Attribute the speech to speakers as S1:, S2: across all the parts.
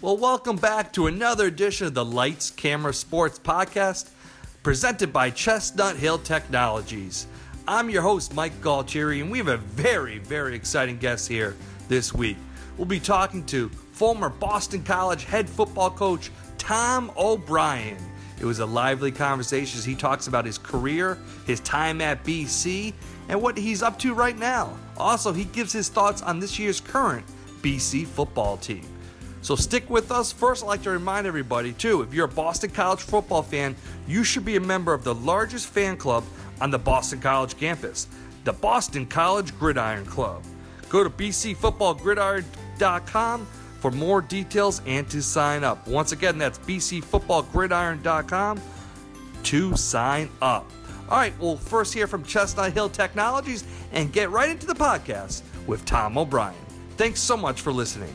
S1: Well, welcome back to another edition of the Lights Camera Sports Podcast, presented by Chestnut Hill Technologies. I'm your host, Mike Galtieri, and we have a very, very exciting guest here this week. We'll be talking to former Boston College head football coach Tom O'Brien. It was a lively conversation as he talks about his career, his time at BC, and what he's up to right now. Also, he gives his thoughts on this year's current BC football team. So stick with us. First, I'd like to remind everybody, too, if you're a Boston College football fan, you should be a member of the largest fan club on the Boston College campus, the Boston College Gridiron Club. Go to bcfootballgridiron.com for more details and to sign up. Once again, that's bcfootballgridiron.com to sign up. All right, we'll first hear from Chestnut Hill Technologies and get right into the podcast with Tom O'Brien. Thanks so much for listening.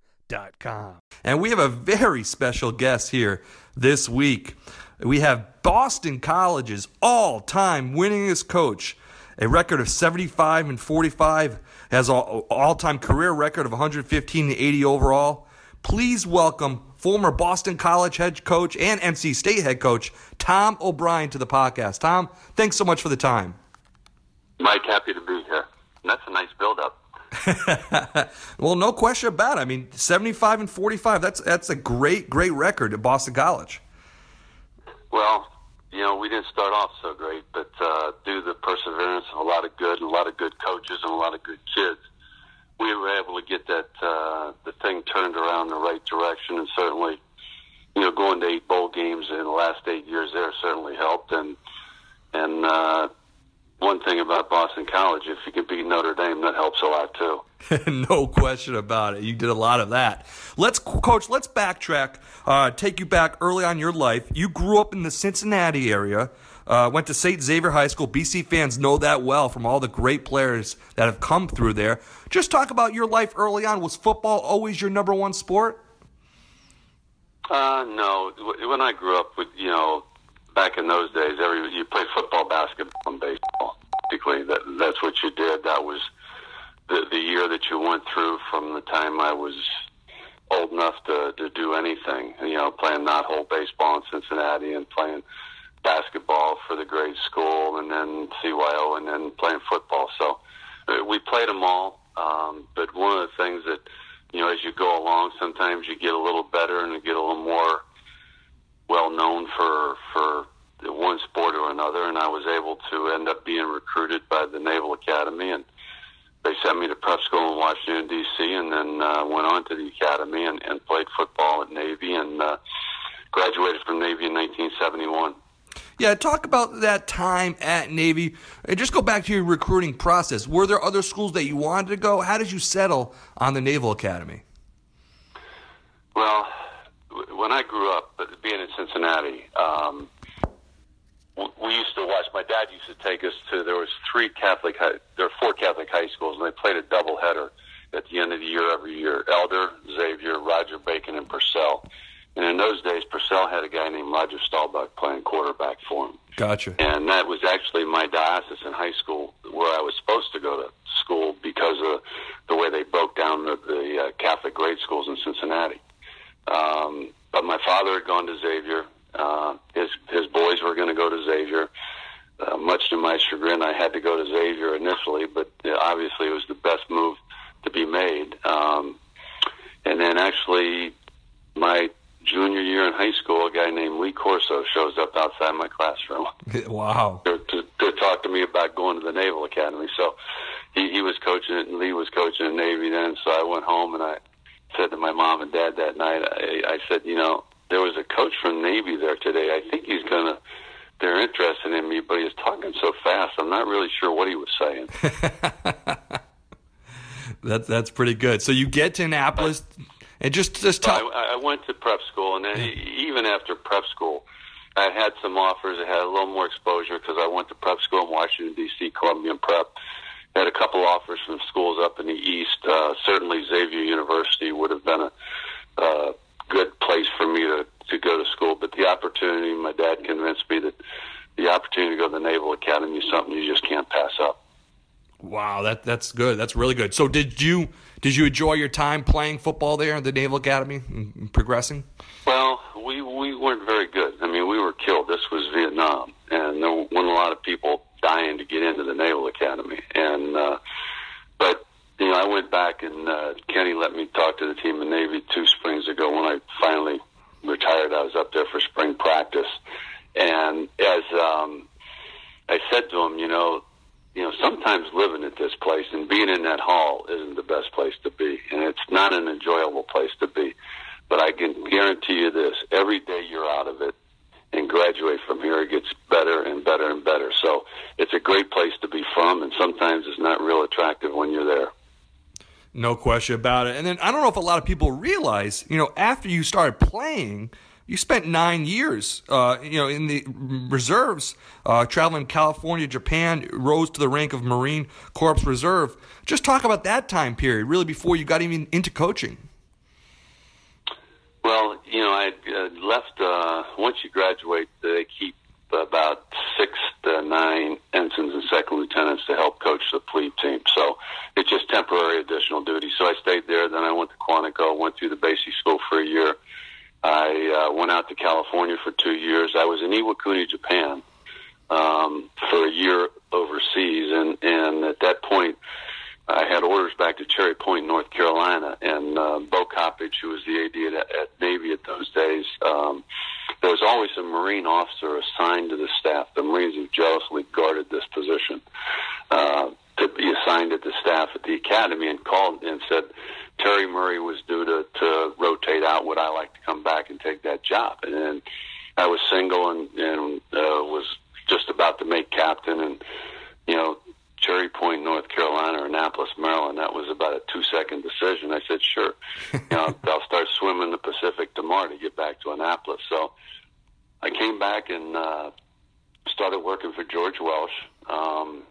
S1: chestnuthilltechnologies.com. And we have a very special guest here this week. We have Boston College's all time winningest coach, a record of 75 and 45, has an all time career record of 115 and 80 overall. Please welcome former Boston College head coach and NC State head coach, Tom O'Brien, to the podcast. Tom, thanks so much for the time.
S2: Mike, happy to be here. That's a nice build up.
S1: well, no question about it. I mean, 75 and 45, that's that's a great great record at Boston College.
S2: Well, you know, we didn't start off so great, but uh, due to the perseverance of a lot of good and a lot of good coaches and a lot of good kids, we were able to get that uh, the thing turned around in the right direction, and certainly, you know, going to eight bowl games in the last eight years there certainly helped, and and uh, one thing about Boston College, if you can beat Notre Dame, that helps a lot too.
S1: no question about it. You did a lot of that. Let's, coach. Let's backtrack. Uh, take you back early on your life. You grew up in the Cincinnati area. Uh, went to St. Xavier High School. BC fans know that well from all the great players that have come through there. Just talk about your life early on. Was football always your number one sport?
S2: Uh, no. When I grew up, with you know, back in those days, every you played football, basketball, and baseball. Basically, that that's what you did. That was the the year that you went through from the time I was old enough to to do anything. You know, playing knothole baseball in Cincinnati and playing basketball for the grade school, and then CYO, and then playing football. So uh, we played them all. Um, but one of the things that you know, as you go along, sometimes you get a little better and you get a little more well known for for one sport or another, and I was able to end up being recruited by the Naval Academy, and they sent me to prep school in Washington D.C., and then uh, went on to the academy and, and played football at Navy, and uh, graduated from Navy in 1971.
S1: Yeah, talk about that time at Navy. And just go back to your recruiting process. Were there other schools that you wanted to go? How did you settle on the Naval Academy?
S2: Well, when I grew up, being in Cincinnati, um, we used to watch. My dad used to take us to. There was three Catholic. High, there were four Catholic high schools, and they played a double header at the end of the year every year. Elder, Xavier, Roger Bacon, and Purcell. And in those days, Purcell had a guy named Roger Staubach playing quarterback for him.
S1: Gotcha.
S2: And that was actually my diocesan high school where I was supposed to go to school because of the way they broke down the, the uh, Catholic grade schools in Cincinnati. Um, but my father had gone to Xavier. Uh, his his boys were going to go to Xavier. Uh, much to my chagrin, I had to go to Xavier initially, but uh, obviously it was the best move to be made. Um, and then actually, my junior year in high school, a guy named Lee Corso shows up outside my classroom.
S1: wow.
S2: To, to, to talk to me about going to the Naval Academy. So he, he was coaching it, and Lee was coaching the Navy then. So I went home and I said to my mom and dad that night, I, I said, you know, there was a coach from Navy there today. I think he's going to, they're interested in me, but he was talking so fast, I'm not really sure what he was saying.
S1: That's, that's pretty good. So you get to Annapolis and just, just talk.
S2: I, I went to prep school, and then yeah. even after prep school, I had some offers. I had a little more exposure because I went to prep school in Washington D.C., Columbian Prep. Had a couple offers from schools up in the east. Uh, certainly, Xavier University would have been a uh, good place for me to to go to school. But the opportunity, my dad convinced me that the opportunity to go to the Naval Academy is something you just can't pass up.
S1: Wow, that that's good. That's really good. So, did you did you enjoy your time playing football there at the Naval Academy and progressing?
S2: Well, we we weren't very good. I mean, we were killed. This was Vietnam, and there weren't a lot of people dying to get into the Naval Academy. And uh, but you know, I went back and uh, Kenny let me talk to the team in Navy two springs ago when I finally retired. I was up there for spring practice, and as um, I said to him, you know, you know, sometimes living at this place and being in that hall isn't the best place to be, and it's not an enjoyable place to be. But I can guarantee you this: every day you're out of it and graduate from here, it gets better and better and better. So it's a great place to be from, and sometimes it's not real attractive when you're there.
S1: No question about it. And then I don't know if a lot of people realize, you know, after you started playing, you spent nine years, uh, you know, in the reserves, uh, traveling California, Japan, rose to the rank of Marine Corps Reserve. Just talk about that time period, really, before you got even into coaching.
S2: Well, you know, I uh, left. Uh, once you graduate, they keep about six to nine ensigns and second lieutenants to help coach the plebe team. So it's just temporary additional duty. So I stayed there. Then I went to Quantico, went through the basic school for a year. I uh, went out to California for two years. I was in Iwakuni, Japan, um, for a year overseas, and and at that point, I had orders back to Cherry Point, North Carolina, and uh, Bo Coppedge, who was the AD at, at Navy at those days, um, there was always a Marine officer assigned to the staff. The Marines have jealously guarded this position uh, to be assigned at the staff at the academy, and called and said Terry Murray was due to, to rotate out. Would I like to come back and take that job? And then I was single and and uh, was just about to make captain, and you know Cherry Point, North Carolina, or Annapolis, Maryland. That was about a two second decision. I said, sure. you know, I'll start swimming the Pacific tomorrow to get back to Annapolis. So I came back and uh, started working for George Welsh um,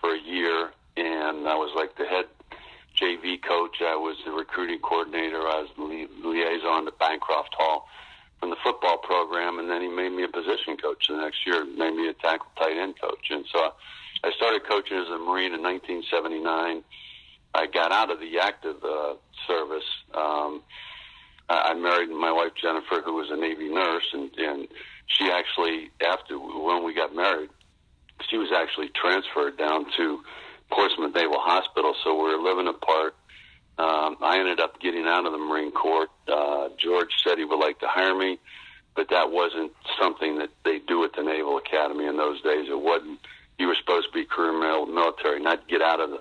S2: for a year, and I was like the head JV coach. I was the recruiting coordinator. I was the li- liaison to Bancroft Hall from the football program, and then he made me a position coach the next year, made me a tackle tight end coach, and so. I started coaching as a Marine in 1979. I got out of the active uh, service. Um, I married my wife Jennifer, who was a Navy nurse, and, and she actually, after when we got married, she was actually transferred down to Portsmouth Naval Hospital. So we were living apart. Um, I ended up getting out of the Marine Corps. Uh, George said he would like to hire me, but that wasn't something that they do at the Naval Academy in those days. It wasn't you were supposed to be career military, not get out of the,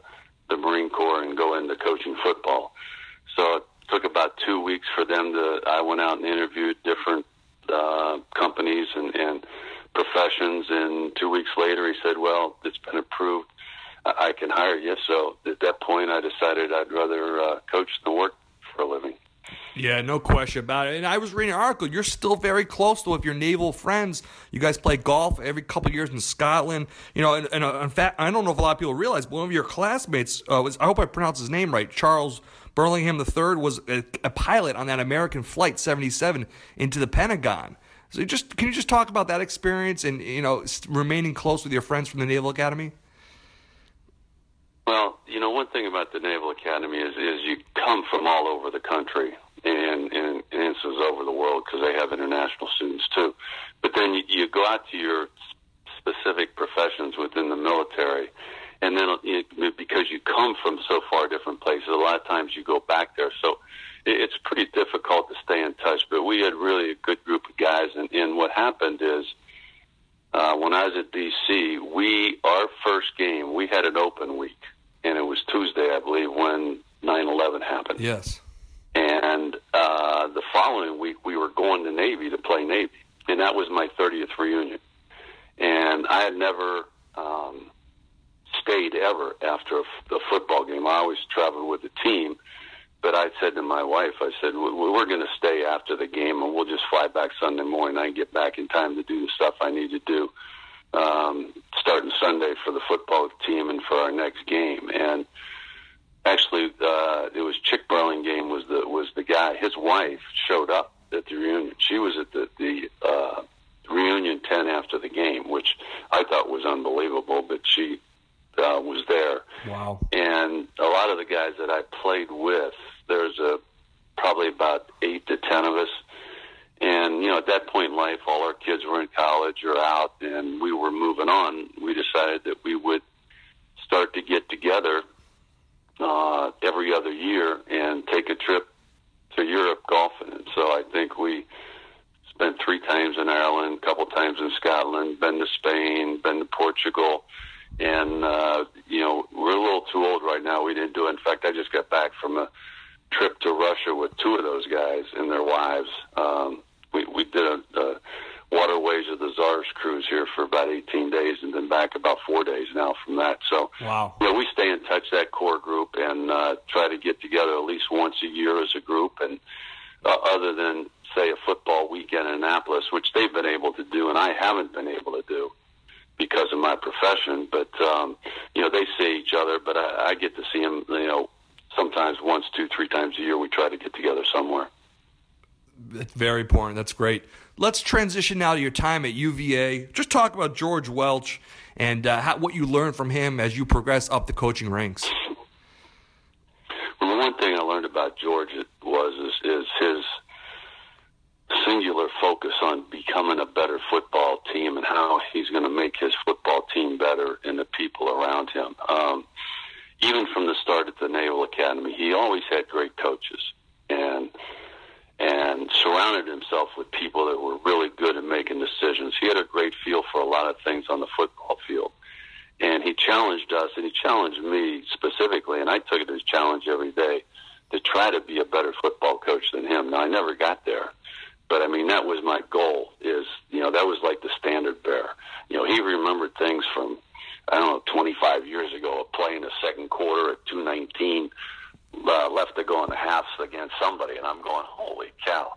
S2: the Marine Corps and go into coaching football. So it took about two weeks for them to. I went out and interviewed different uh, companies and, and professions, and two weeks later, he said, "Well, it's been approved. I, can hire you." So at that point, I decided I'd rather uh, coach than work for a living.
S1: Yeah, no question about it. And I was reading an article. You're still very close to with your naval friends. You guys play golf every couple years in Scotland. You know, and, and uh, in fact, I don't know if a lot of people realize, but one of your classmates uh, was, I hope I pronounce his name right, Charles Burlingame III, was a, a pilot on that American Flight 77 into the Pentagon. So just can you just talk about that experience and you know remaining close with your friends from the Naval Academy?
S2: Well, you know, one thing about the Naval Academy is is you come from all over the country and and, and instances over the world because they have international students too. But then you, you go out to your specific professions within the military, and then it, because you come from so far different places, a lot of times you go back there. So it's pretty difficult to stay in touch. But we had really a good group of guys, and, and what happened is. Uh, when I was at BC, we our first game we had an open week, and it was Tuesday, I believe, when 9/11 happened.
S1: Yes.
S2: And uh, the following week, we were going to Navy to play Navy, and that was my 30th reunion. And I had never um, stayed ever after a, f- a football game. I always traveled with the team, but I said to my wife, I said, we're going to stay after the game and we'll just fly back Sunday morning. I can get back in time to do the stuff I need to do um, starting Sunday for the football team and for our next game. And actually, uh, it was Chick Burlingame was the was the guy. His wife showed up at the reunion. She was at the the uh, reunion ten after the game, which I thought was unbelievable. But she uh, was there.
S1: Wow.
S2: And a lot of the guys that I played with, there's a probably about eight to ten of us. And you know, at that point in life, all our kids were in college or out, and we were moving on. We decided that we would start to get together uh, every other year and take a trip to Europe golfing. And so I think we spent three times in Ireland, a couple times in Scotland, been to Spain, been to Portugal, and uh, you know we're a little too old right now. We didn't do it. In fact, I just got back from a trip to Russia with two of those guys and their wives. Um, we we did a, a waterways of the Tsars cruise here for about 18 days, and then back about four days now from that. So,
S1: wow.
S2: you know, we stay in touch that core group and uh, try to get together at least once a year as a group. And uh, other than say a football weekend in Annapolis, which they've been able to do, and I haven't been able to do because of my profession. But um, you know, they see each other, but I, I get to see them. You know, sometimes once, two, three times a year. We try to get together somewhere.
S1: That's very important. That's great. Let's transition now to your time at UVA. Just talk about George Welsh and uh, how, what you learned from him as you progress up the coaching ranks.
S2: Well, one thing I learned about George was is, is his singular focus on becoming a better football team and how he's going to make his football team better and the people around him. Um, even from the start at the Naval Academy, he always had great coaches and and surrounded himself with people that were really good at making decisions. He had a great feel for a lot of things on the football field. And he challenged us, and he challenged me specifically, and I took it as a challenge every day to try to be a better football coach than him. Now, I never got there, but I mean, that was my goal, is, you know, that was like the standard bearer. You know, he remembered things from, I don't know, 25 years ago of playing the second quarter at 219 uh, left to go in the halves against somebody, and I'm going, holy cow!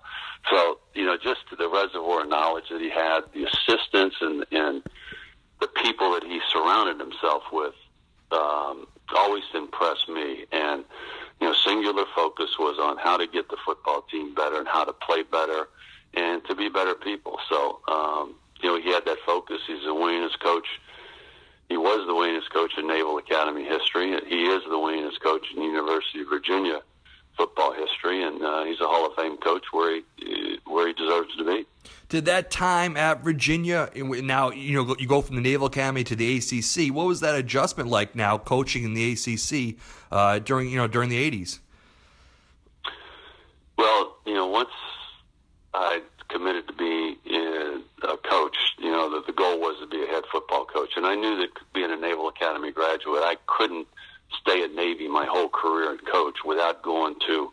S2: So you know, just the reservoir of knowledge that he had, the assistance and and the people that he surrounded himself with, um, always impressed me. And you know, singular focus was on how to get the football team better and how to play better and to be better people. So um, you know, he had that focus. He's a winningest coach he was the winningest coach in Naval Academy history. He is the winningest coach in University of Virginia football history, and uh, he's a Hall of Fame coach where he where he deserves to be.
S1: Did that time at Virginia now you know you go from the Naval Academy to the ACC? What was that adjustment like now coaching in the ACC uh, during you know during the eighties?
S2: Well, you know once I committed to be a coach. You know, the, the goal was to be a head football coach, and I knew that being a Naval Academy graduate, I couldn't stay at Navy my whole career and coach without going to,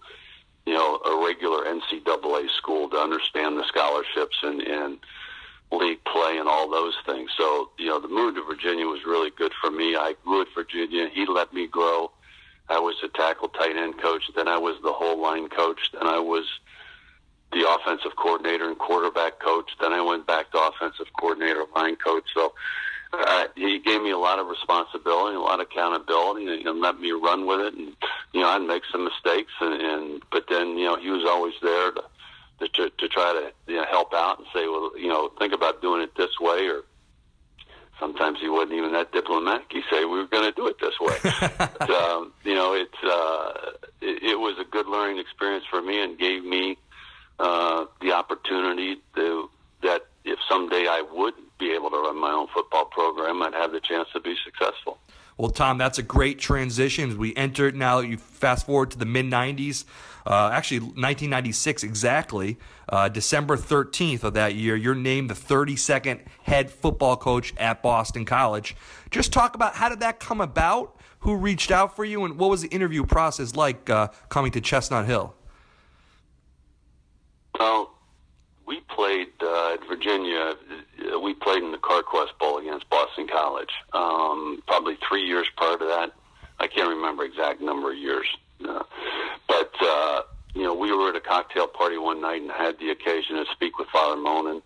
S2: you know, a regular NCAA school to understand the scholarships and and league play and all those things. So, you know, the move to Virginia was really good for me. I grew at Virginia. He let me grow. I was a tackle tight end coach. Then I was the whole line coach. Then I was the offensive coordinator and quarterback coach. Then I went back to offensive coordinator, line coach. So uh, he gave me a lot of responsibility, a lot of accountability, and, and let me run with it. And you know, I'd make some mistakes, and, and but then you know he was always there to to, to try to you know, help out and say, well, you know, think about doing it this way, or sometimes he wasn't even that diplomatic. He say we were going to do it this way. but, um, you know, it's uh, it, it was a good learning experience for me and gave me uh, the opportunity to that if someday I would be able to run my own football program, I'd have the chance to be successful.
S1: Well, Tom, that's a great transition. We entered now, you fast forward to the mid 90s, uh, actually 1996 exactly, uh, December 13th of that year, you're named the 32nd head football coach at Boston College. Just talk about how did that come about? Who reached out for you, and what was the interview process like uh, coming to Chestnut Hill?
S2: Well, we played uh, at Virginia. Uh, we played in the CarQuest Bowl against Boston College. Um, probably three years prior to that. I can't remember exact number of years. Uh, but uh, you know, we were at a cocktail party one night and had the occasion to speak with Father Monan,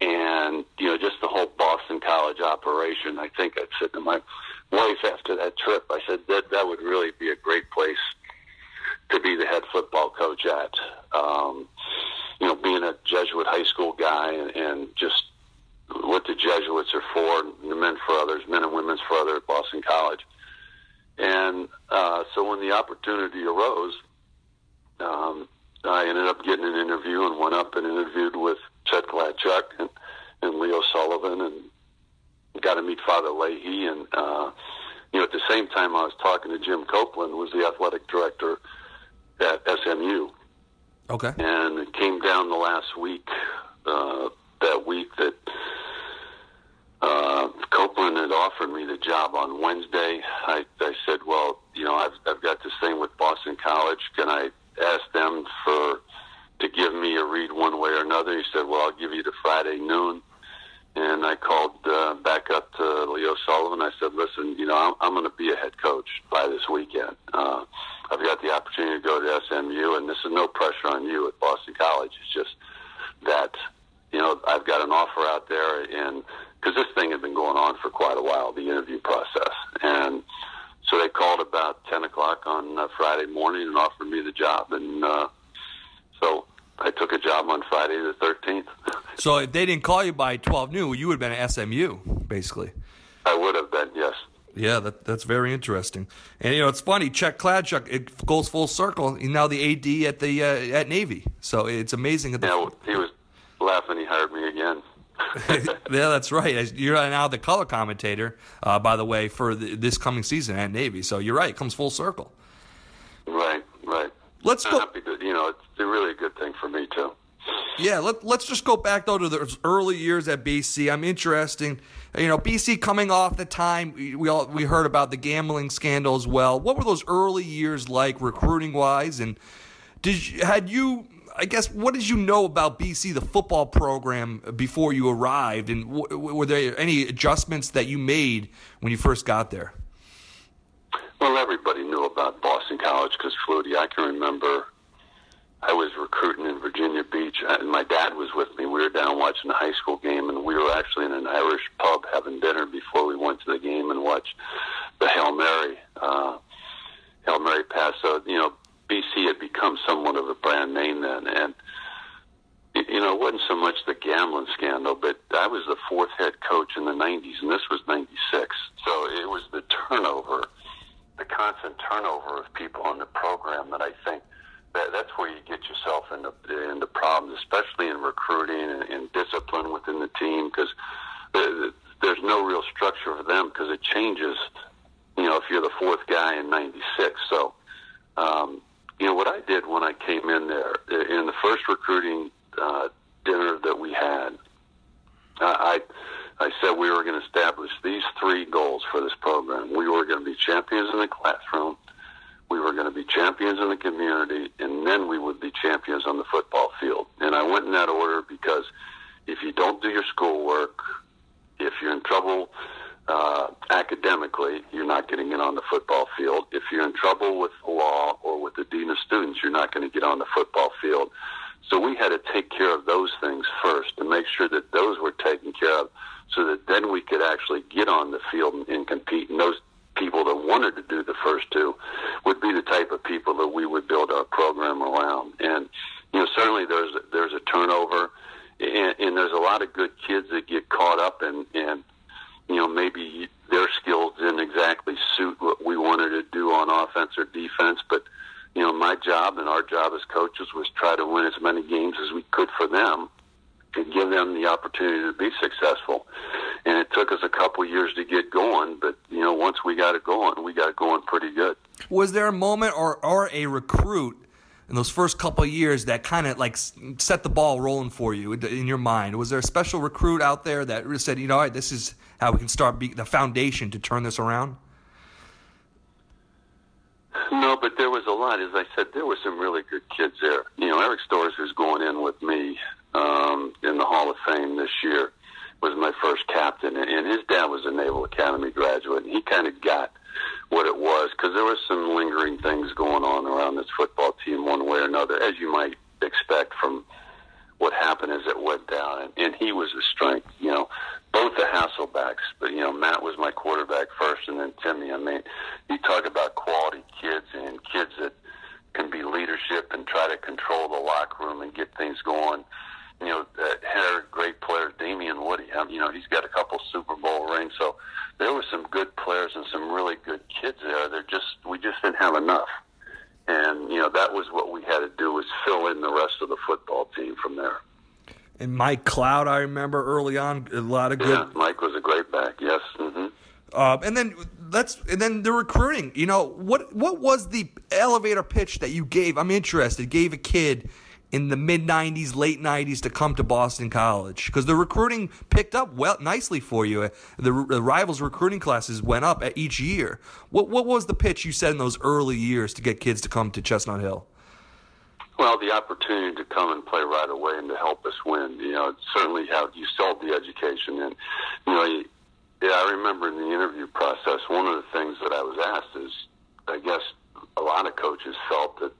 S2: and you know, just the whole Boston College operation. I think I said to my wife after that trip, I said that that would really be a great place to be the head football coach at. Um, you know, being a Jesuit high school guy and, and just what the Jesuits are for, the men for others, men and women's for others at Boston College. And uh, so when the opportunity arose, um, I ended up getting an interview and went up and interviewed with Chet Gladchuk and, and Leo Sullivan and got to meet Father Leahy. And, uh, you know, at the same time I was talking to Jim Copeland, who was the athletic director at SMU.
S1: Okay.
S2: And it came down the last week, uh, that week that uh, Copeland had offered me the job on Wednesday. I, I said, well, you know, I've, I've got this thing with Boston College. Can I ask them for to give me a read one way or another? He said, well, I'll give you the Friday noon. And I called uh, back up to Leo Sullivan. I said, listen, you know, I'm, I'm going to be a head coach by this weekend. Uh, I've got the opportunity to go to SMU, and this is no pressure on you at Boston College. It's just that, you know, I've got an offer out there, and because this thing had been going on for quite a while, the interview process. And so they called about 10 o'clock on uh, Friday morning and offered me the job. And uh, so I took a job on Friday the 13th.
S1: So if they didn't call you by 12 noon, you would have been at SMU, basically.
S2: I would have been, yes.
S1: Yeah, that, that's very interesting. And you know, it's funny. Chet Gladchuk, it goes full circle. He's now the AD at the uh, at Navy. So it's amazing. That the,
S2: Yeah, he was laughing. He hired me again.
S1: yeah, that's right. You're now the color commentator, uh, by the way, for the, this coming season at Navy. So you're right. It comes full circle.
S2: Right, right.
S1: Let's go.
S2: happy to, you know, it's a really good thing for me too.
S1: Yeah, let, let's just go back though to those early years at BC. I'm interested. You know, BC coming off the time we all we heard about the gambling scandal as well. What were those early years like recruiting wise? And did you, had you? I guess what did you know about BC the football program before you arrived? And w- were there any adjustments that you made when you first got there?
S2: Well, everybody knew about Boston College because Flutie. I can remember I was recruiting in Virginia Beach, and my dad was with me. We were down watching the high school game, and we were actually in an Irish pub having dinner before we went to the game and watched the Hail Mary, uh, Hail Mary pass. So, you know, BC had become somewhat of a brand name then, and you know, it wasn't so much the gambling scandal, but I was the fourth head coach in the 90s, and this was 96. So it was the turnover, the constant turnover of people on the program that I think that that's where you get yourself into into problems, especially in recruiting and, and discipline within the team, because there's no real structure for them because it changes. You know, if you're the fourth guy in '96, so um, you know what I did when I came in there in the first recruiting uh, dinner that we had. I I said we were going to establish these three goals for this program. We were going to be champions in the classroom we were going to be champions in the community, and then we would be champions on the football field. And I went in that order because if you don't do your schoolwork, if you're in trouble uh, academically, you're not getting in on the football field. If you're in trouble with the law or with the dean of students, you're not going to get on the football field. So we had to take care of those things first to make sure that those were taken care of so that then we could actually get on the field and, and compete. And those people that wanted to do the first two would be the type of people that we would build our program around. And you know, certainly there's there's a turnover, and, and there's a lot of good kids that get caught up in, and you know maybe their skills didn't exactly suit what we wanted to do on offense or defense, but you know my job and our job as coaches was try to win as many games as we could for them and give them the opportunity to be successful. And it took us a couple years to get going, but you know, once we got it going, we got it going pretty good.
S1: Was there a moment or or a recruit in those first couple years that kind of like set the ball rolling for you in your mind? Was there a special recruit out there that said, you know, right, this is how we can start be the foundation to turn this around?
S2: No, but there was a lot. As I said, there were some really good kids there. You know, Eric Storz, who's going in with me um, in the Hall of Fame this year, was my first captain, and his dad was a Naval Academy graduate, and he kind of got what it was because there was some lingering things going on around this football team one way or another, as you might expect from what happened as it went down. And, and he was a strength, you know, both the Hasselbecks, but you know, Matt was my quarterback first, and then Timmy. I mean, you talk about quality kids and kids that can be leadership and try to control the locker room and get things going. You know, uh, had a great player, Damien Woody. Um, you know, he's got a couple Super Bowl rings, so there were some good players and some really good kids there. They're just we just didn't have enough, and you know that was what we had to do was fill in the rest of the football team from there.
S1: And Mike Cloud, I remember early on, a lot of good.
S2: Yeah, Mike was a great back. Yes. Mm-hmm.
S1: Uh, and then let's and then the recruiting. You know what? What was the elevator pitch that you gave? I'm interested. Gave a kid in the mid 90s, late 90s to come to Boston College because the recruiting picked up well nicely for you. The, the, rivals recruiting classes went up at each year. What what was the pitch you said in those early years to get kids to come to Chestnut Hill?
S2: Well, the opportunity to come and play right away and to help us win. You know, certainly how you sold the education, and you know, yeah, I remember in the interview process, one of the things that I was asked is, I guess a lot of coaches felt that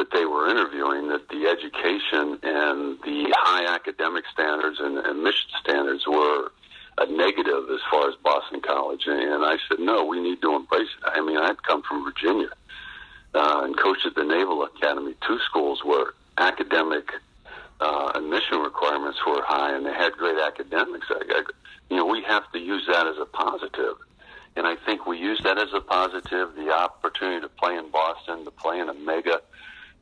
S2: that they were interviewing that the education and the high academic standards and, and mission standards were a negative as far as Boston College. And I said, no, we need to embrace it. I mean, I'd come from Virginia uh, and coached at the Naval Academy, two schools where academic uh, and mission requirements were high and they had great academics. I, I, you know, we have to use that as a positive. And I think we use that as a positive. The opportunity to play in Boston, to play in a mega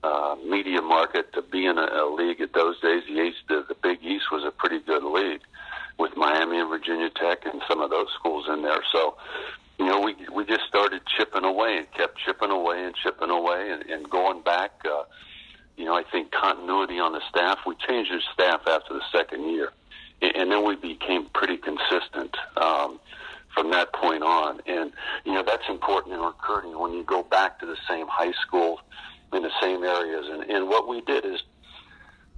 S2: uh, media market, to be in a, a league at those days. The East, the, the Big East was a pretty good league with Miami and Virginia Tech and some of those schools in there. So, you know, we we just started chipping away and kept chipping away and chipping away and, and going back. Uh, you know, I think continuity on the staff. We changed the staff after the second year, and, and then we became pretty consistent. Um, from that point on. And, you know, that's important in recruiting when you go back to the same high school in the same areas. And, and what we did is,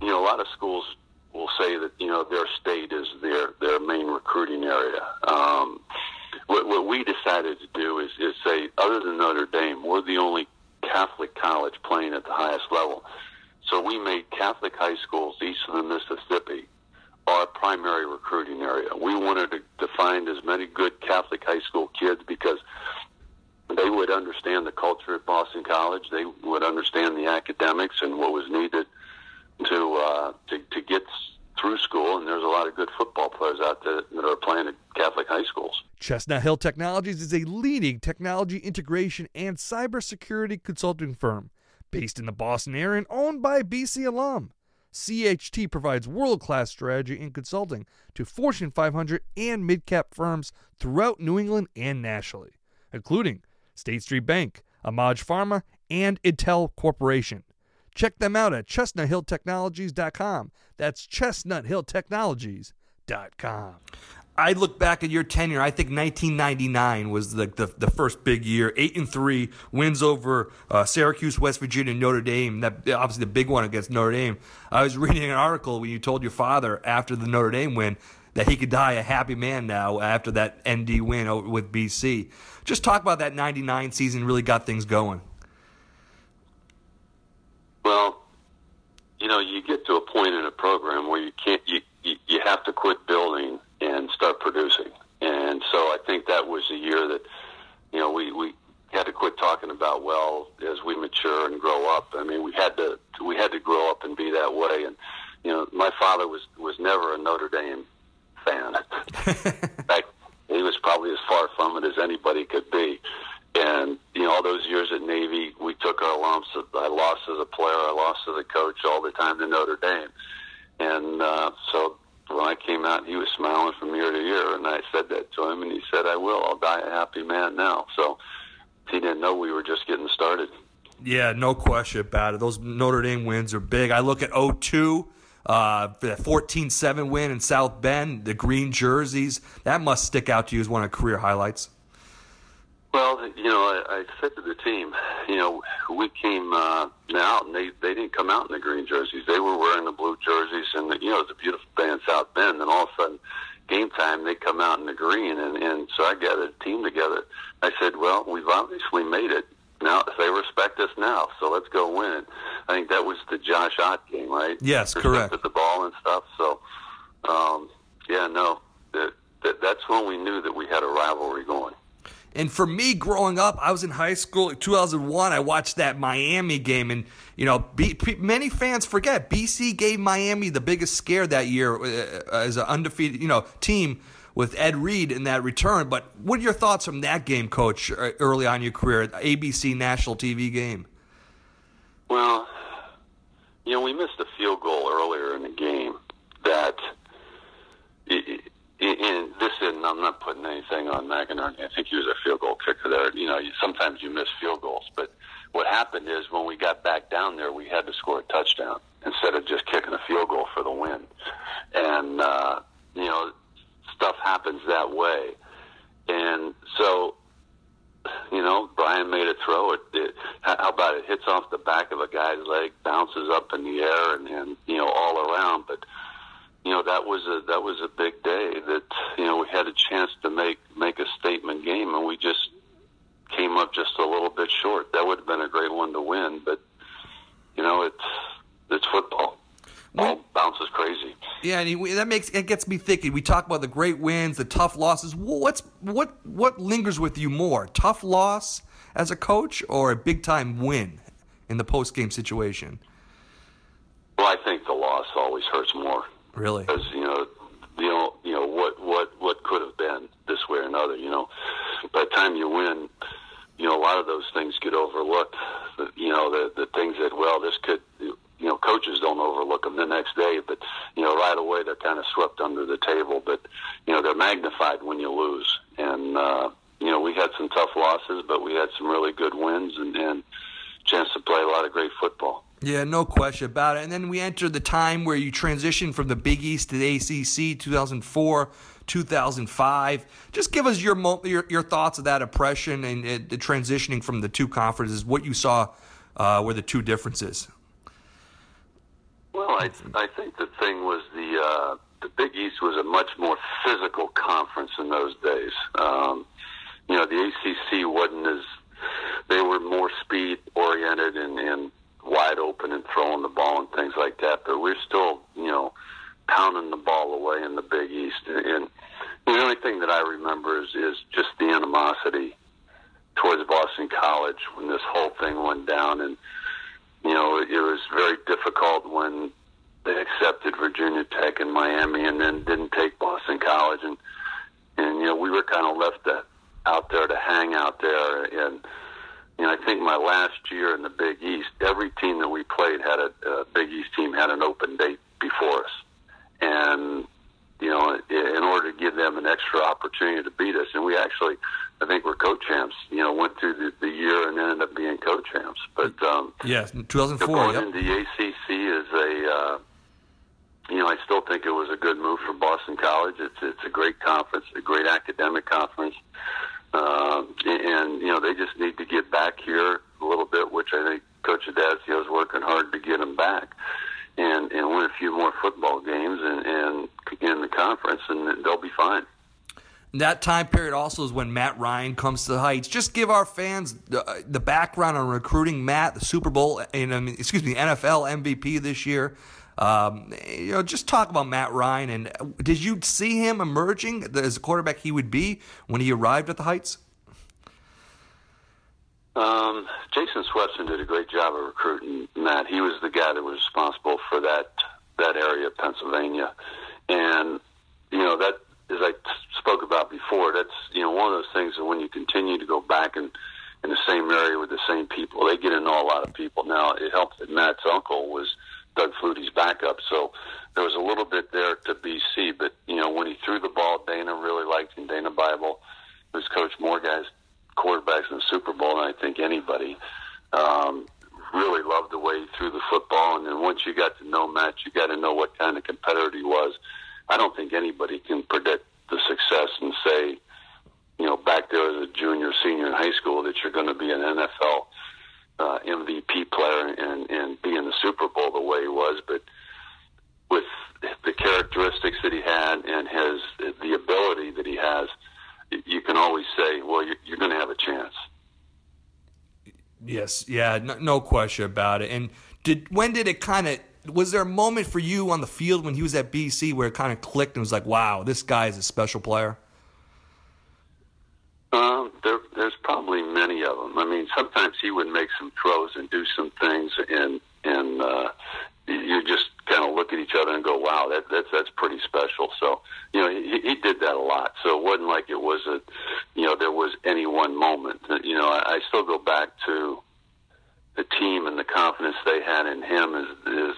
S2: you know, a lot of schools will say that, you know, their state is their, their main recruiting area. Um, what, what we decided to do is, is say, other than Notre Dame, we're the only Catholic college playing at the highest level. So we made Catholic high schools east of the Mississippi our primary recruiting area. We wanted to, to find as many good Catholic high school kids because they would understand the culture at Boston College. They would understand the academics and what was needed to uh, to, to get through school. And there's a lot of good football players out there that are playing at Catholic high schools.
S1: Chestnut Hill Technologies is a leading technology integration and cybersecurity consulting firm based in the Boston area and owned by a BC alum. CHT provides world class strategy and consulting to Fortune 500 and mid cap firms throughout New England and nationally, including State Street Bank, Amaj Pharma, and Intel Corporation. Check them out at chestnuthilltechnologies.com. That's chestnuthilltechnologies.com. I look back at your tenure. I think 1999 was the, the, the first big year. Eight and three wins over uh, Syracuse, West Virginia, Notre Dame. That obviously the big one against Notre Dame. I was reading an article when you told your father after the Notre Dame win that he could die a happy man now after that ND win with BC. Just talk about that 99 season really got things going.
S2: Well, you know, you get to a point in a program where you can't, you, you, have to quit building and start producing. And so I think that was the year that, you know, we, we had to quit talking about, well, as we mature and grow up. I mean, we had to, we had to grow up and be that way. And, you know, my father was, was never a Notre Dame fan. In fact, he was probably as far from it as anybody could be. And you know, all those years at Navy, we took our lumps. I lost as a player, I lost as a coach all the time to Notre Dame. And uh, so when I came out, he was smiling from year to year, and I said that to him, and he said, "I will. I'll die a happy man now." So he didn't know we were just getting started.
S1: Yeah, no question about it. Those Notre Dame wins are big. I look at 02 uh, the 14-7 win in South Bend, the green jerseys. That must stick out to you as one of career highlights.
S2: Well, you know, I, I said to the team, you know, we came uh, out and they they didn't come out in the green jerseys. They were wearing the blue jerseys, and the, you know, it's a beautiful day in South Bend. And all of a sudden, game time, they come out in the green, and and so I gathered a team together. I said, well, we've obviously made it. Now they respect us now, so let's go win it. I think that was the Josh Ott game, right?
S1: Yes, correct.
S2: The ball and stuff. So, um, yeah, no, that, that that's when we knew that we had a rivalry going.
S1: And for me, growing up, I was in high school. In 2001, I watched that Miami game, and you know, B, many fans forget BC gave Miami the biggest scare that year uh, as an undefeated, you know, team with Ed Reed in that return. But what are your thoughts from that game, Coach? Uh, early on your career, ABC national TV game.
S2: Well, you know, we missed a field goal earlier in the game that. It, and this isn't, I'm not putting anything on McInerney. I think he was a field goal kicker there. You know, sometimes you miss field goals, but what happened is when we got back down there, we had to score a touchdown instead of just kicking a field goal for the win. And, uh, you know, stuff happens that way. And so, you know, Brian made a throw. It, it, how about it hits off the back of a guy's leg, bounces up in the air, and, and you know, all around. But you know that was a that was a big day that you know we had a chance to make make a statement game and we just came up just a little bit short. That would have been a great one to win, but you know it's it's football. All bounces crazy.
S1: Yeah, and that makes it gets me thinking. We talk about the great wins, the tough losses. What's what what lingers with you more? Tough loss as a coach or a big time win in the post game situation?
S2: Well, I think the loss always hurts more.
S1: Really?
S2: Because you know, you know, you know what what what could have been this way or another. You know, by the time you win, you know a lot of those things get overlooked. You know, the the things that well, this could. You know, coaches don't overlook them the next day, but you know, right away they're kind of swept under the table. But you know, they're magnified when you lose. And uh, you know, we had some tough losses, but we had some really good wins and, and chance to play a lot of great football.
S1: Yeah, no question about it. And then we enter the time where you transition from the Big East to the ACC, 2004, 2005. Just give us your your, your thoughts of that oppression and the transitioning from the two conferences. What you saw uh, were the two differences.
S2: Well, I I think the thing was the uh, the Big East was a much more physical conference in those days. Um, you know, the ACC wasn't as they were more speed oriented and, and wide open and throwing the ball and things like that. But we're still, you know, pounding the ball away in the Big East. And the only thing that I remember is, is just the animosity towards Boston College when this whole thing went down. And, you know, it, was very difficult when they accepted Virginia Tech and Miami and then didn't take Boston College. And, and you know, we were kind of left to, out there to hang out there. And, you know, I think my last year in the Big East, every team that we played had a, a Big East team had an open date before us, and you know, in order to give them an extra opportunity to beat us, and we actually, I think we're co-champs. You know, went through the, the year and ended up being co-champs. But um,
S1: yes, 2004.
S2: Going
S1: yep.
S2: into the ACC is a, uh, you know, I still think it was a good move for Boston College. It's it's a great conference, a great academic conference. Uh, and, you know, they just need to get back here a little bit, which I think Coach Addazio is working hard to get them back and, and win a few more football games and, and in the conference, and they'll be fine.
S1: That time period also is when Matt Ryan comes to the Heights. Just give our fans the, the background on recruiting Matt, the Super Bowl, and I mean, excuse me, NFL MVP this year. Um, you know, just talk about Matt Ryan. And did you see him emerging as a quarterback he would be when he arrived at the Heights?
S2: Um, Jason Swepson did a great job of recruiting Matt. He was the guy that was responsible for that that area of Pennsylvania, and you know that as I spoke about before, that's you know one of those things that when you continue to go back and in the same area with the same people, they get to know a lot of people. Now it helped that Matt's uncle was Doug Flutie's backup. So there was a little bit there to BC, but you know when he threw the ball, Dana really liked him. Dana Bible, who's coached more guys quarterbacks in the Super Bowl than I think anybody. Um, really loved the way he threw the football, and then once you got to know Matt, you got to know what kind of competitor he was. I don't think anybody can predict the success and say, you know, back there as a junior, senior in high school, that you're going to be an NFL uh, MVP player and and be in the Super Bowl the way he was, but with the characteristics that he had and his the ability that he has, you can always say, well, you're, you're going to have a chance.
S1: Yes, yeah, no, no question about it. And did when did it kind of was there a moment for you on the field when he was at BC where it kind of clicked and was like, wow, this guy is a special player?
S2: Um, there, there's probably many of them. I mean, sometimes he would make some throws and do some things, and and uh, you just kind of look at each other and go, "Wow, that, that's that's pretty special." So, you know, he, he did that a lot. So it wasn't like it was a, you know, there was any one moment. You know, I, I still go back to the team and the confidence they had in him. Is is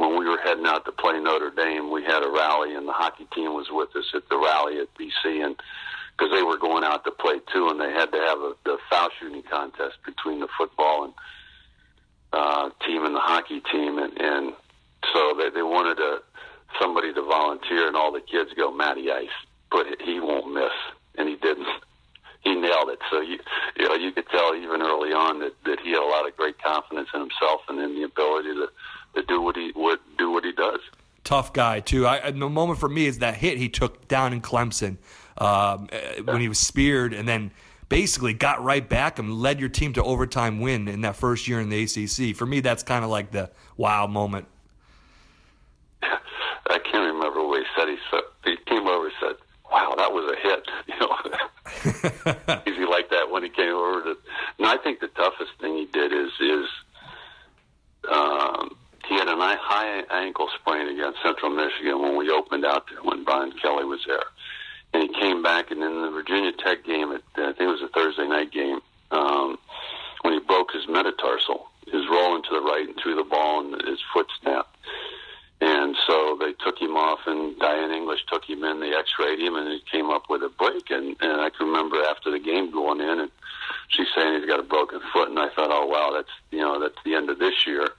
S2: when we were heading out to play Notre Dame, we had a rally, and the hockey team was with us at the rally at BC, and because they were going out to play too, and they had to have a, a foul shooting contest between the football and uh, team and the hockey team, and, and so they, they wanted a, somebody to volunteer, and all the kids go, Matty Ice, but he won't miss, and he didn't. He nailed it. So you, you know, you could tell even early on that, that he had a lot of great confidence in himself and in the ability to, to do what he do what he does.
S1: Tough guy too. I, the moment for me is that hit he took down in Clemson um, when he was speared, and then basically got right back and led your team to overtime win in that first year in the ACC. For me, that's kind of like the wow moment.
S2: I can't remember what he said. He said he came over and said, "Wow, that was a hit." You know, easy like that when he came over to. And I think the toughest thing he did is is um, he had a high ankle sprain against Central Michigan when we opened out there when Brian Kelly was there and he came back, and in the Virginia Tech game, at, I think it was a Thursday night game, um, when he broke his metatarsal, his rolling to the right and threw the ball, and his foot snapped. And so they took him off, and Diane English took him in. They X-rayed him, and he came up with a break. And, and I can remember after the game going in, and she's saying he's got a broken foot, and I thought, oh wow, that's you know that's the end of this year.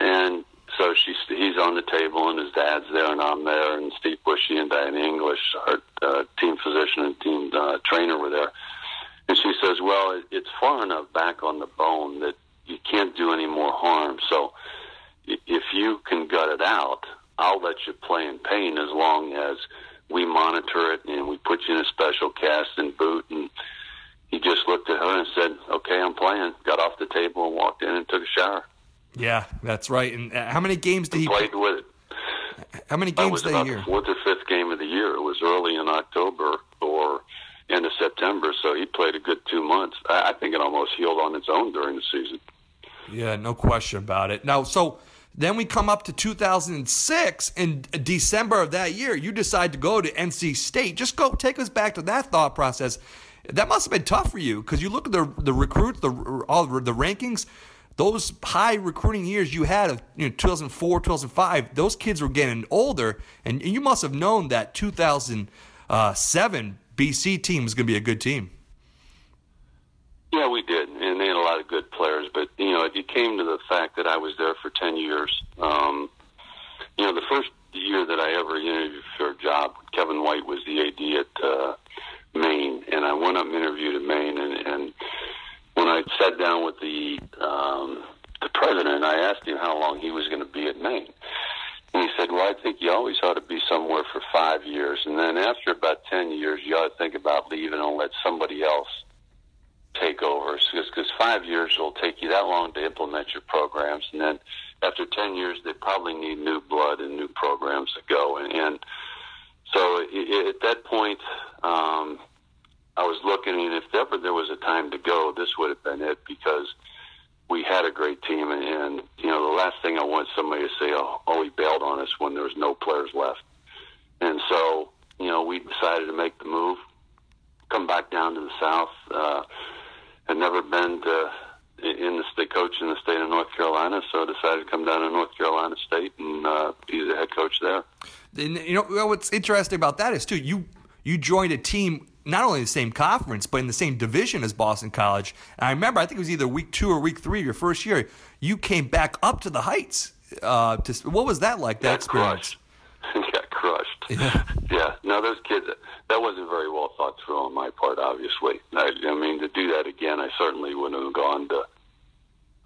S2: And so she's he's on the table and his dad's there and I'm there and Steve Bushy and Diane English, our uh, team physician and team uh, trainer, were there. And she says, "Well, it, it's far enough back on the bone that you can't do any more harm. So if you can gut it out, I'll let you play in pain as long as we monitor it and we put you in a special cast and boot." And he just looked at her and said, "Okay, I'm playing." Got off the table and walked in and took a shower.
S1: Yeah, that's right. And uh, how many games did he
S2: played with it?
S1: How many games that year?
S2: The fourth or fifth game of the year. It was early in October or end of September, so he played a good two months. I, I think it almost healed on its own during the season.
S1: Yeah, no question about it. Now, so then we come up to 2006 in December of that year. You decide to go to NC State. Just go take us back to that thought process. That must have been tough for you because you look at the the recruits, the all the rankings those high recruiting years you had of you know 2004 2005 those kids were getting older. And you must have known that 2007 bc team was going to be a good team.
S2: Yeah we did. And they had a lot of good players. But you know if you came to the fact that i was there for 10 years um, you know the first year that i ever interviewed for a job kevin white was the ad at uh, maine. And i went up and interviewed at maine. And, and when I sat down with the um, the president, I asked him how long he was going to be at Maine. And he said, "Well, I think you always ought to be somewhere for five years, and then after about ten years, you ought to think about leaving and let somebody else take over. Because five years will take you that long to implement your programs, and then after ten years, they probably need new blood and new programs to go. And, and so it, at that point, um, I was looking, and if ever there was a time to go, this would have been it because we had a great team, and, and you know the last thing I want somebody to say, oh, oh, he bailed on us when there was no players left, and so you know we decided to make the move, come back down to the south. Uh, had never been to in the state coach in the state of North Carolina, so decided to come down to North Carolina State and uh, be the head coach there.
S1: And, you know what's interesting about that is too you you joined a team not only in the same conference, but in the same division as Boston College. And I remember, I think it was either week two or week three of your first year, you came back up to the heights. Uh, to, what was that like, that
S2: got
S1: experience?
S2: Crushed. got crushed. Yeah. yeah. No, those kids, that wasn't very well thought through on my part. Obviously, I, I mean to do that again, I certainly wouldn't have gone to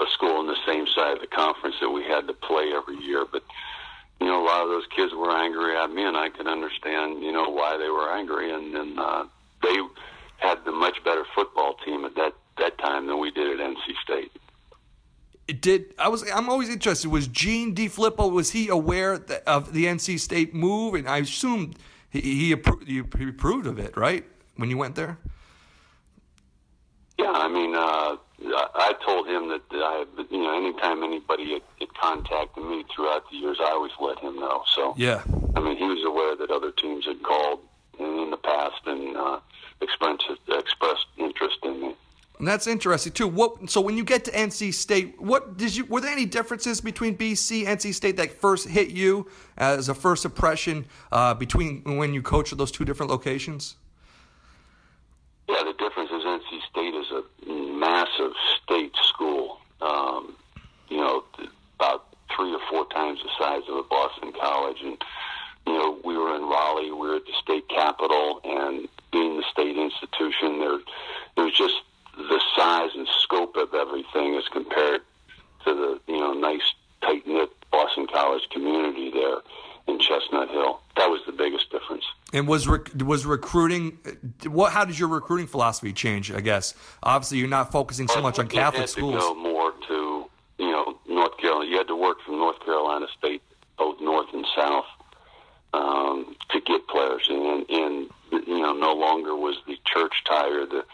S2: a school on the same side of the conference that we had to play every year. But you know, a lot of those kids were angry at me, and I can understand you know why they were angry, and, and uh, they had the much better football team at that that time than we did at NC State.
S1: It Did I was I'm always interested. Was Gene DeFilippo was he aware of the NC State move? And I assume he he, appro- he approved of it, right? When you went there.
S2: Yeah, I mean, uh, I told him that I, you know, anytime anybody had, had contacted me throughout the years, I always let him know. So
S1: yeah,
S2: I mean, he was aware that other teams had called in the past and uh, expressed expressed interest in me.
S1: And that's interesting too. What so when you get to NC State, what did you were there any differences between BC NC State that first hit you as a first impression uh, between when you coached at those two different locations?
S2: Yeah, the difference is NC State is a massive state school. Um, you know, about three or four times the size of a Boston College, and you know we were in Raleigh, we were at the state capital, and being the state institution, there there was just the size and scope of everything as compared to the you know nice tight knit Boston College community there in Chestnut Hill. That was the biggest difference.
S1: And was rec- was recruiting what? How did your recruiting philosophy change? I guess obviously you're not focusing so much on Catholic schools.
S2: To go more to you know North Carolina. You had to work from North Carolina State, both North and South, um, to get players, and, and you know no longer was the church tie or the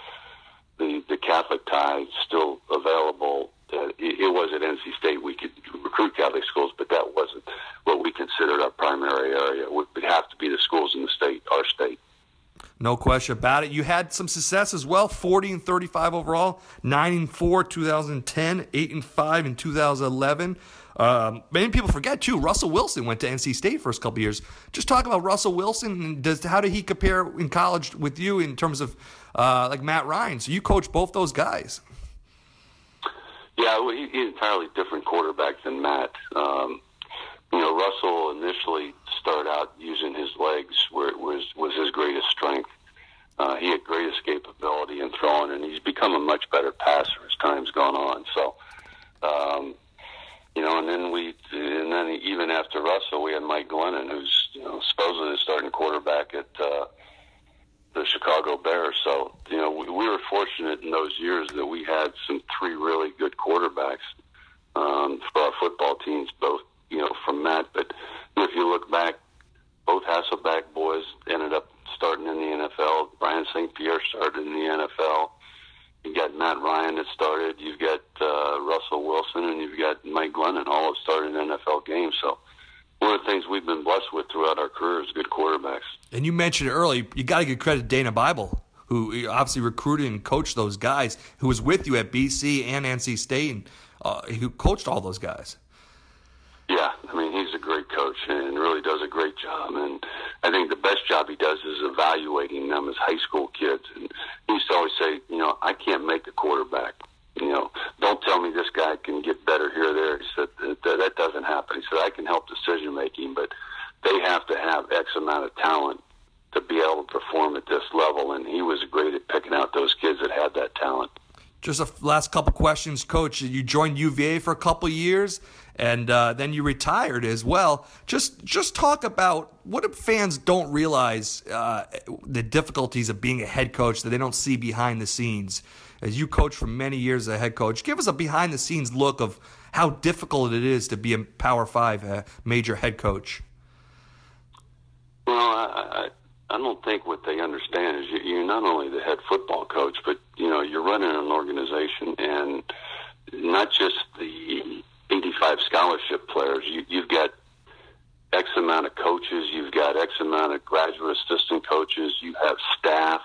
S2: the, the Catholic tie still available. Uh, it, it was at NC State. We could recruit Catholic schools, but that wasn't what we considered our primary area. It would have to be the schools in the state, our state.
S1: No question about it. You had some success as well 40 and 35 overall, 9 and 4 2010, 8 and 5 in 2011. Um, many people forget too. Russell Wilson went to NC State first couple years. Just talk about Russell Wilson. Does how did he compare in college with you in terms of uh, like Matt Ryan? So you coach both those guys.
S2: Yeah, well, he, he's entirely different quarterback than Matt. Um, you know, Russell initially started out using his legs where it was was his greatest strength. Uh, he had great escapability in throwing, and he's become a much better passer as time's gone on. So, um, you know, and then we, and then even after Russell, we had Mike Glennon, who's you know supposedly the starting quarterback at uh, the Chicago Bears. So, you know, we, we were fortunate in those years that we had some three really good quarterbacks um, for our football teams, both you know from Matt. But if you look back, both Hasselbeck boys ended up starting in the NFL. Brian St. Pierre started in the NFL. You got Matt Ryan that started. You've got uh, Russell Wilson, and you've got Mike Glennon. All have started NFL games. So one of the things we've been blessed with throughout our careers, good quarterbacks.
S1: And you mentioned early, you got to give credit to Dana Bible, who obviously recruited and coached those guys, who was with you at BC and NC State, and uh, who coached all those guys.
S2: Yeah, I mean he's a great coach and really does a great job. And I think the best job he does is evaluating them as high school kids. And he used to always say, you know, I can't make a quarterback. You know, don't tell me this guy can get better here or there. He said that, that doesn't happen. He said I can help decision making, but they have to have X amount of talent to be able to perform at this level. And he was great at picking out those kids that had that talent.
S1: Just a last couple questions, Coach. You joined UVA for a couple years, and uh, then you retired as well. Just just talk about what fans don't realize uh, the difficulties of being a head coach that they don't see behind the scenes. As you coach for many years as a head coach, give us a behind the scenes look of how difficult it is to be a Power Five uh, major head coach.
S2: Well, I, I don't think what they understand is you're not only the head football coach, but you know you're running an organization, and not just the 85 scholarship players. You, you've got X amount of coaches, you've got X amount of graduate assistant coaches, you have staff.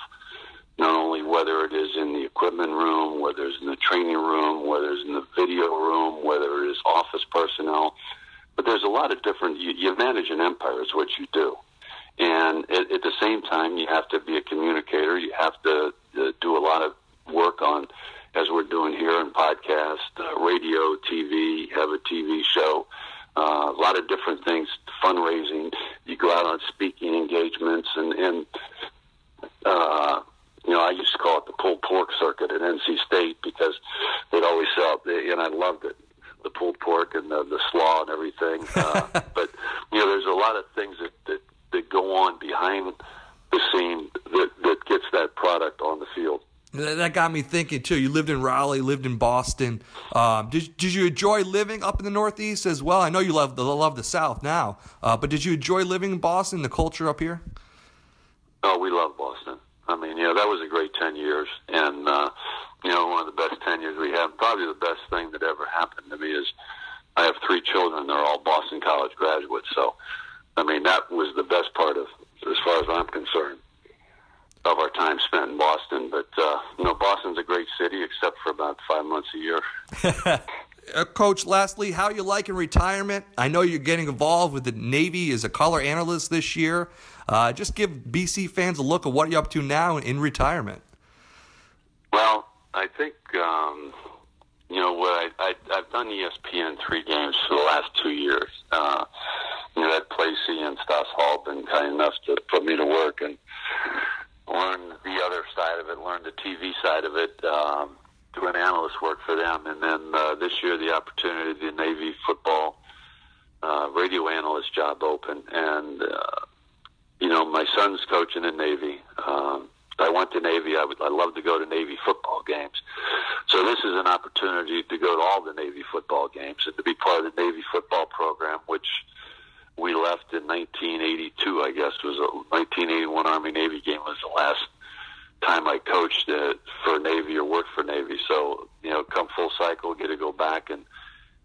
S2: Not only whether it is in the equipment room, whether it's in the training room, whether it's in the video room, whether it is office personnel, but there's a lot of different. You, you manage an empire, is what you do and at, at the same time, you have to be a communicator. You have to uh, do a lot of work on, as we're doing here in podcast, uh, radio, TV, have a TV show, uh, a lot of different things, fundraising. You go out on speaking engagements and, and uh, you know, I used to call it the pulled pork circuit at NC State because they'd always sell, and I loved it, the pulled pork and the, the slaw and everything. Uh, but you know, there's a lot of things that behind the scene that, that gets that product on the field.
S1: That got me thinking too. You lived in Raleigh, lived in Boston. Um, did did you enjoy living up in the Northeast as well? I know you love the love the South now, uh, but did you enjoy living in Boston, the culture up here?
S2: Oh, we love Boston. I mean, you know, that was a great ten years, and uh, you know, one of the best ten years we had. Probably the best thing that ever happened to me is I have three children. They're all Boston College graduates. So, I mean, that was the best part of, as far as I'm concerned, of our time spent in Boston. But uh, you know, Boston's a great city, except for about five months a year.
S1: Uh, Coach, lastly, how you like in retirement? I know you're getting involved with the Navy as a color analyst this year. Uh, just give BC fans a look at what you're up to now in retirement.
S2: Well, I think um, you know what I, I I've done ESPN three games for the last two years. Uh, you know, Ed Placey and Stas Hall have been kind enough to put me to work and learn the other side of it, learn the TV side of it, um, doing analyst work for them, and then uh, this year the opportunity, the Navy football uh, radio analyst job open, and uh, you know my son's coaching in Navy. Um, I went to Navy. I would I love to go to Navy football games. So this is an opportunity to go to all the Navy football games and to be part of the Navy football program, which we left in 1982. I guess was a 1981 Army Navy game was the last time I coached uh, for Navy or worked for Navy. So you know, come full cycle, get to go back and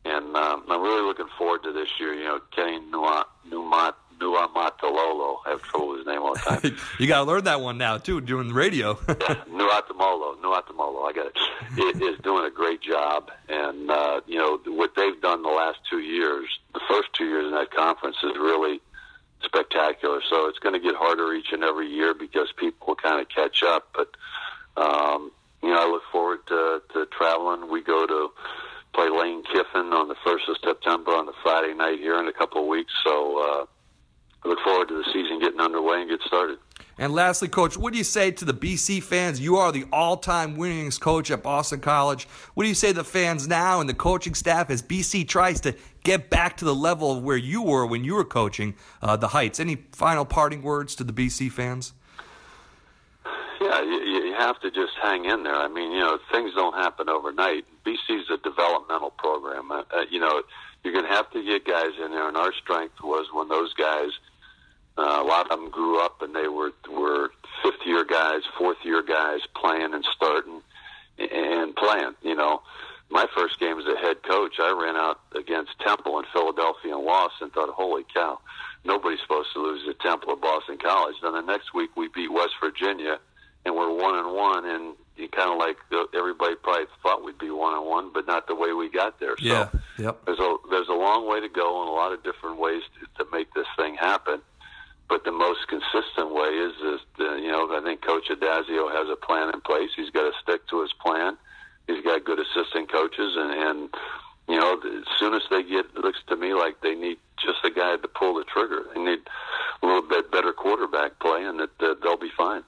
S2: and um, I'm really looking forward to this year. You know, Kenny Newmont, Newmont Nuamatololo. I have trouble with his name all the time.
S1: you got to learn that one now too, doing the radio.
S2: yeah, Nuatamolo, Nuatamolo. I got it. It is doing a great job, and uh, you know what they've done the last two years. The first two years in that conference is really spectacular. So it's going to get harder each and every year because people will kind of catch up. But um, you know, I look forward to, to traveling. We go to play Lane Kiffin on the first of September on the Friday night here in a couple of weeks. So. Uh, I look forward to the season getting underway and get started.
S1: And lastly, Coach, what do you say to the BC fans? You are the all time winningest coach at Boston College. What do you say to the fans now and the coaching staff as BC tries to get back to the level of where you were when you were coaching uh, the Heights? Any final parting words to the BC fans?
S2: Yeah, you, you have to just hang in there. I mean, you know, things don't happen overnight. BC is a developmental program. Uh, uh, you know, you're going to have to get guys in there, and our strength was when those guys – uh, a lot of them grew up and they were were fifth year guys, fourth year guys playing and starting and playing. You know, my first game as a head coach, I ran out against Temple in Philadelphia and lost, and thought, "Holy cow, nobody's supposed to lose to Temple or Boston College." Then the next week we beat West Virginia, and we're one and one, and you kind of like everybody probably thought we'd be one on one, but not the way we got there.
S1: Yeah. Yep.
S2: there's a there's a long way to go and a lot of different ways to, to make this thing happen. But the most consistent way is, is the, you know, I think Coach Addazio has a plan in place. He's got to stick to his plan. He's got good assistant coaches, and, and you know, as soon as they get, it looks to me like they need just a guy to pull the trigger. They need a little bit better quarterback play, and that, that they'll be fine.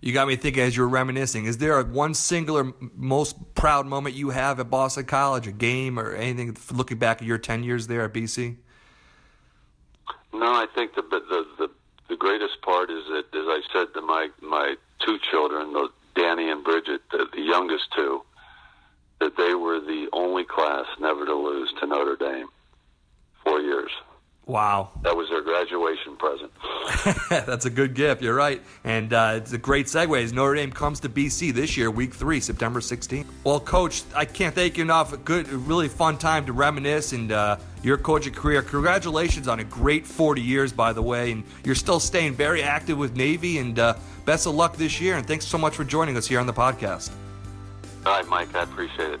S1: You got me thinking as you're reminiscing. Is there a one singular most proud moment you have at Boston College, a game or anything looking back at your 10 years there at BC?
S2: No, I think the the the, the greatest part is that, as I said to my my two children, the Danny and Bridget, the, the youngest two, that they were the only class never to lose to Notre Dame. Four years.
S1: Wow.
S2: That was their graduation present.
S1: That's a good gift. You're right. And uh, it's a great segue as Notre Dame comes to BC this year, week three, September 16th. Well, Coach, I can't thank you enough. A good, really fun time to reminisce and uh, your coaching career. Congratulations on a great 40 years, by the way. And you're still staying very active with Navy. And uh, best of luck this year. And thanks so much for joining us here on the podcast.
S2: All right, Mike, I appreciate it.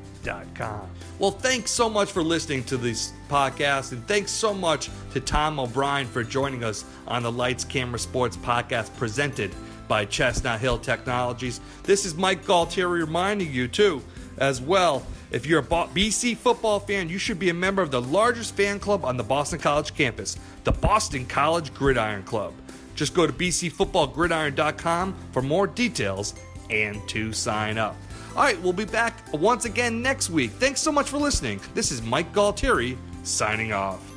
S1: well, thanks so much for listening to this podcast, and thanks so much to Tom O'Brien for joining us on the Lights Camera Sports podcast presented by Chestnut Hill Technologies. This is Mike Galtieri reminding you, too, as well. If you're a BC football fan, you should be a member of the largest fan club on the Boston College campus, the Boston College Gridiron Club. Just go to bcfootballgridiron.com for more details and to sign up. All right, we'll be back once again next week. Thanks so much for listening. This is Mike Galtieri signing off.